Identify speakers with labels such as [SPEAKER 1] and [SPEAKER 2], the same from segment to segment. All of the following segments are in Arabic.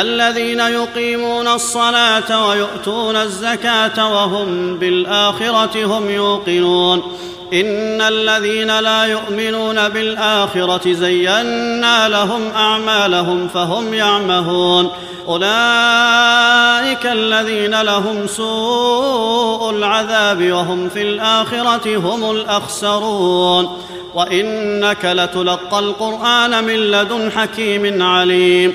[SPEAKER 1] الذين يقيمون الصلاه ويؤتون الزكاه وهم بالاخره هم يوقنون ان الذين لا يؤمنون بالاخره زينا لهم اعمالهم فهم يعمهون اولئك الذين لهم سوء العذاب وهم في الاخره هم الاخسرون وانك لتلقى القران من لدن حكيم عليم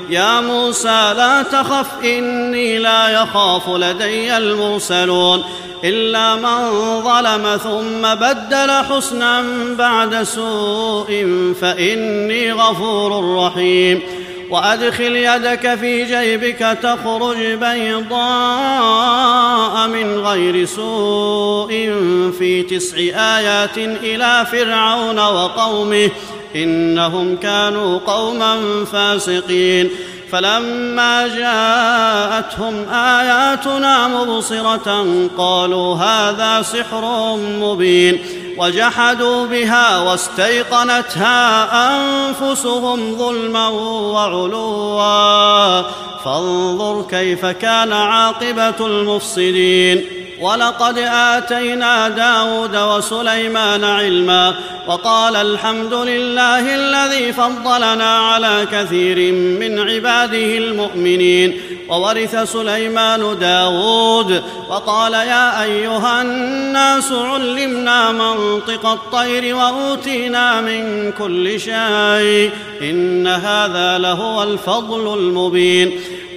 [SPEAKER 1] يا موسى لا تخف اني لا يخاف لدي المرسلون الا من ظلم ثم بدل حسنا بعد سوء فاني غفور رحيم وادخل يدك في جيبك تخرج بيضاء من غير سوء في تسع ايات الى فرعون وقومه انهم كانوا قوما فاسقين فلما جاءتهم اياتنا مبصره قالوا هذا سحر مبين وجحدوا بها واستيقنتها انفسهم ظلما وعلوا فانظر كيف كان عاقبه المفسدين ولقد آتينا داود وسليمان علما وقال الحمد لله الذي فضلنا على كثير من عباده المؤمنين وورث سليمان داود وقال يا أيها الناس علمنا منطق الطير وأوتينا من كل شيء إن هذا لهو الفضل المبين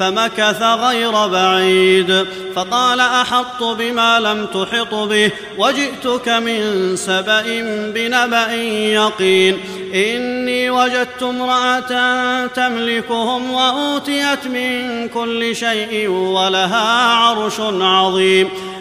[SPEAKER 1] فمكث غير بعيد فقال احط بما لم تحط به وجئتك من سبا بنبا يقين اني وجدت امراه تملكهم واوتيت من كل شيء ولها عرش عظيم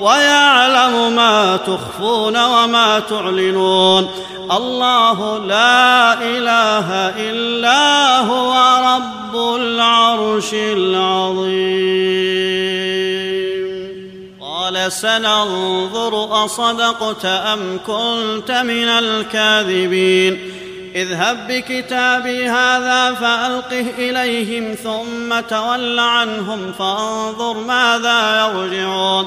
[SPEAKER 1] ويعلم ما تخفون وما تعلنون الله لا اله الا هو رب العرش العظيم قال سننظر اصدقت ام كنت من الكاذبين اذهب بكتابي هذا فالقه اليهم ثم تول عنهم فانظر ماذا يرجعون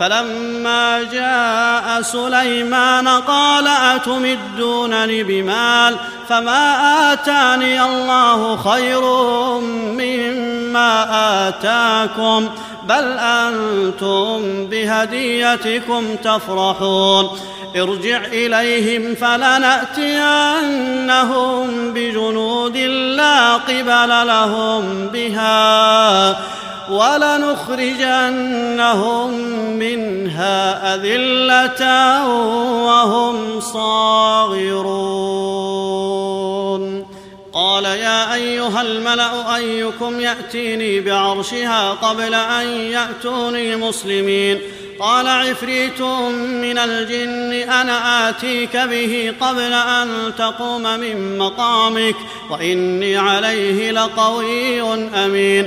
[SPEAKER 1] فلما جاء سليمان قال اتمدونني بمال فما اتاني الله خير مما اتاكم بل انتم بهديتكم تفرحون ارجع اليهم فلناتينهم بجنود لا قبل لهم بها ولنخرجنهم منها أذلة وهم صاغرون قال يا أيها الملأ أيكم يأتيني بعرشها قبل أن يأتوني مسلمين قال عفريت من الجن انا اتيك به قبل ان تقوم من مقامك واني عليه لقوي امين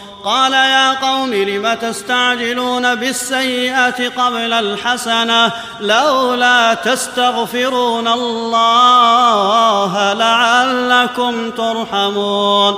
[SPEAKER 1] قال يا قوم لم تستعجلون بالسيئه قبل الحسنه لولا تستغفرون الله لعلكم ترحمون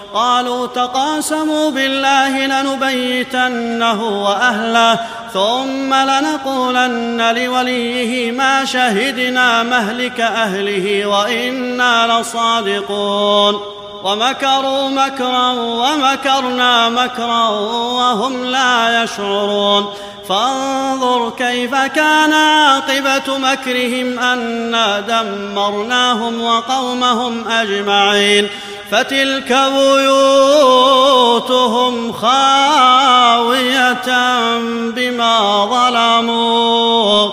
[SPEAKER 1] قالوا تقاسموا بالله لنبيتنه واهله ثم لنقولن لوليه ما شهدنا مهلك اهله وانا لصادقون ومكروا مكرا ومكرنا مكرا وهم لا يشعرون فانظر كيف كان عاقبه مكرهم انا دمرناهم وقومهم اجمعين فتلك بيوتهم خاوية بما ظلموا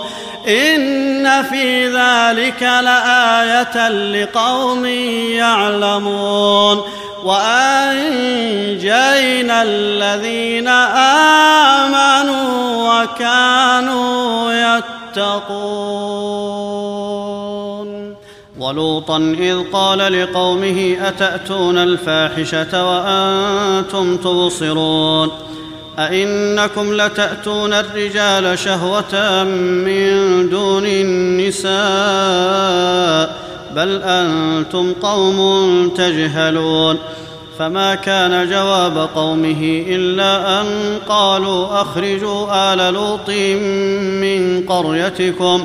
[SPEAKER 1] إن في ذلك لآية لقوم يعلمون وأنجينا الذين آمنوا وكانوا يتقون ولوطا اذ قال لقومه اتاتون الفاحشه وانتم تبصرون ائنكم لتاتون الرجال شهوه من دون النساء بل انتم قوم تجهلون فما كان جواب قومه الا ان قالوا اخرجوا ال لوط من قريتكم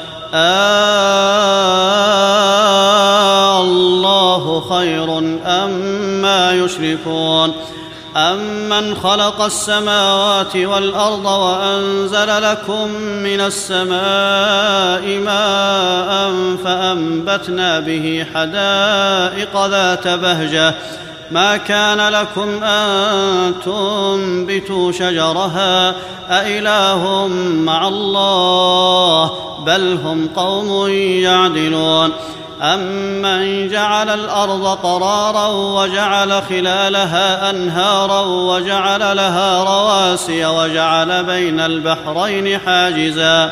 [SPEAKER 1] الله خير أما يشركون أمن خلق السماوات والأرض وأنزل لكم من السماء ماء فأنبتنا به حدائق ذات بهجة ما كان لكم ان تنبتوا شجرها أإله مع الله بل هم قوم يعدلون أمن جعل الأرض قرارا وجعل خلالها أنهارا وجعل لها رواسي وجعل بين البحرين حاجزا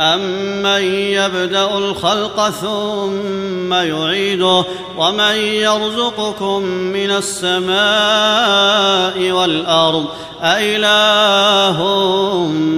[SPEAKER 1] امن يبدا الخلق ثم يعيده ومن يرزقكم من السماء والارض أإله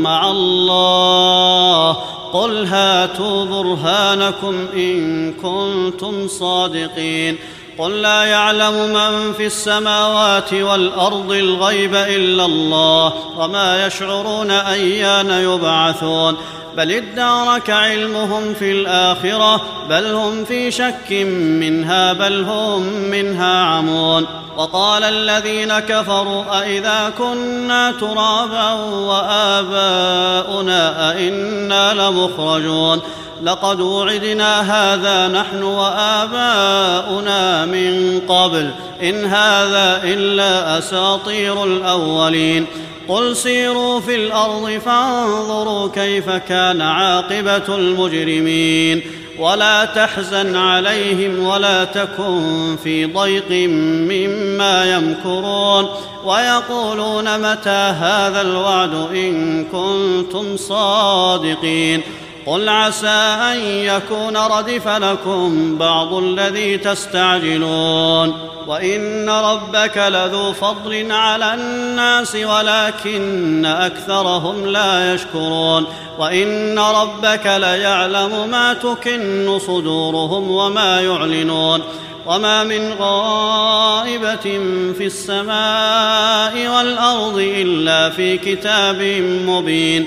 [SPEAKER 1] مع الله قل هاتوا برهانكم إن كنتم صادقين قل لا يعلم من في السماوات والارض الغيب الا الله وما يشعرون ايان يبعثون بل ادارك علمهم في الآخرة بل هم في شك منها بل هم منها عمون وقال الذين كفروا أإذا كنا ترابا وآباؤنا أئنا لمخرجون لقد وعدنا هذا نحن واباؤنا من قبل ان هذا الا اساطير الاولين قل سيروا في الارض فانظروا كيف كان عاقبه المجرمين ولا تحزن عليهم ولا تكن في ضيق مما يمكرون ويقولون متى هذا الوعد ان كنتم صادقين قل عسى ان يكون ردف لكم بعض الذي تستعجلون وان ربك لذو فضل على الناس ولكن اكثرهم لا يشكرون وان ربك ليعلم ما تكن صدورهم وما يعلنون وما من غائبه في السماء والارض الا في كتاب مبين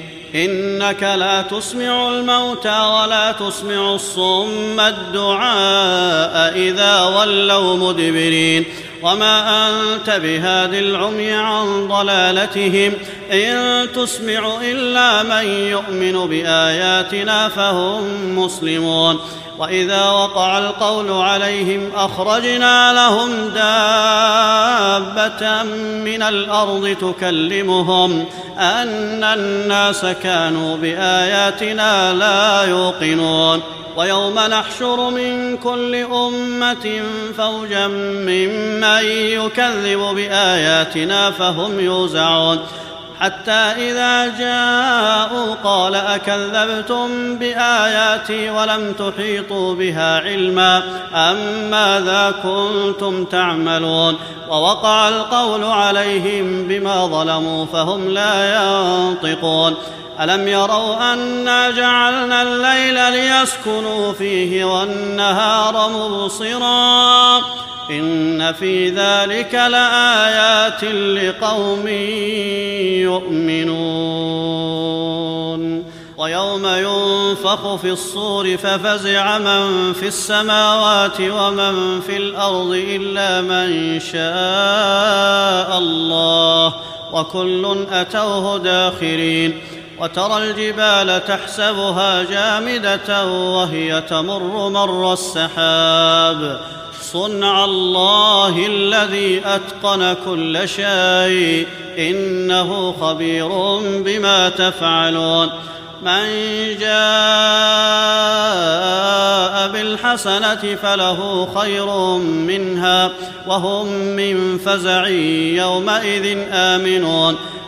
[SPEAKER 1] انك لا تسمع الموتى ولا تسمع الصم الدعاء اذا ولوا مدبرين وما انت بهاد العمي عن ضلالتهم ان تسمع الا من يؤمن باياتنا فهم مسلمون واذا وقع القول عليهم اخرجنا لهم دابه من الارض تكلمهم ان الناس كانوا باياتنا لا يوقنون ويوم نحشر من كل أمة فوجا ممن يكذب بآياتنا فهم يوزعون حتى إذا جاءوا قال أكذبتم بآياتي ولم تحيطوا بها علما أم ماذا كنتم تعملون ووقع القول عليهم بما ظلموا فهم لا ينطقون الم يروا انا جعلنا الليل ليسكنوا فيه والنهار مبصرا ان في ذلك لايات لقوم يؤمنون ويوم ينفخ في الصور ففزع من في السماوات ومن في الارض الا من شاء الله وكل اتوه داخرين وترى الجبال تحسبها جامده وهي تمر مر السحاب صنع الله الذي اتقن كل شيء انه خبير بما تفعلون من جاء بالحسنه فله خير منها وهم من فزع يومئذ امنون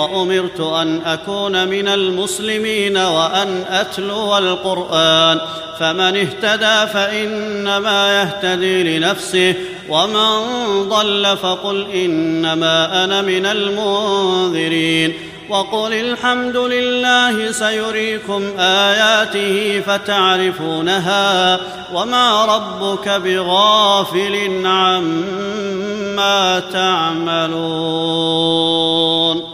[SPEAKER 1] وامرت ان اكون من المسلمين وان اتلو القران فمن اهتدى فانما يهتدي لنفسه ومن ضل فقل انما انا من المنذرين وقل الحمد لله سيريكم اياته فتعرفونها وما ربك بغافل عما تعملون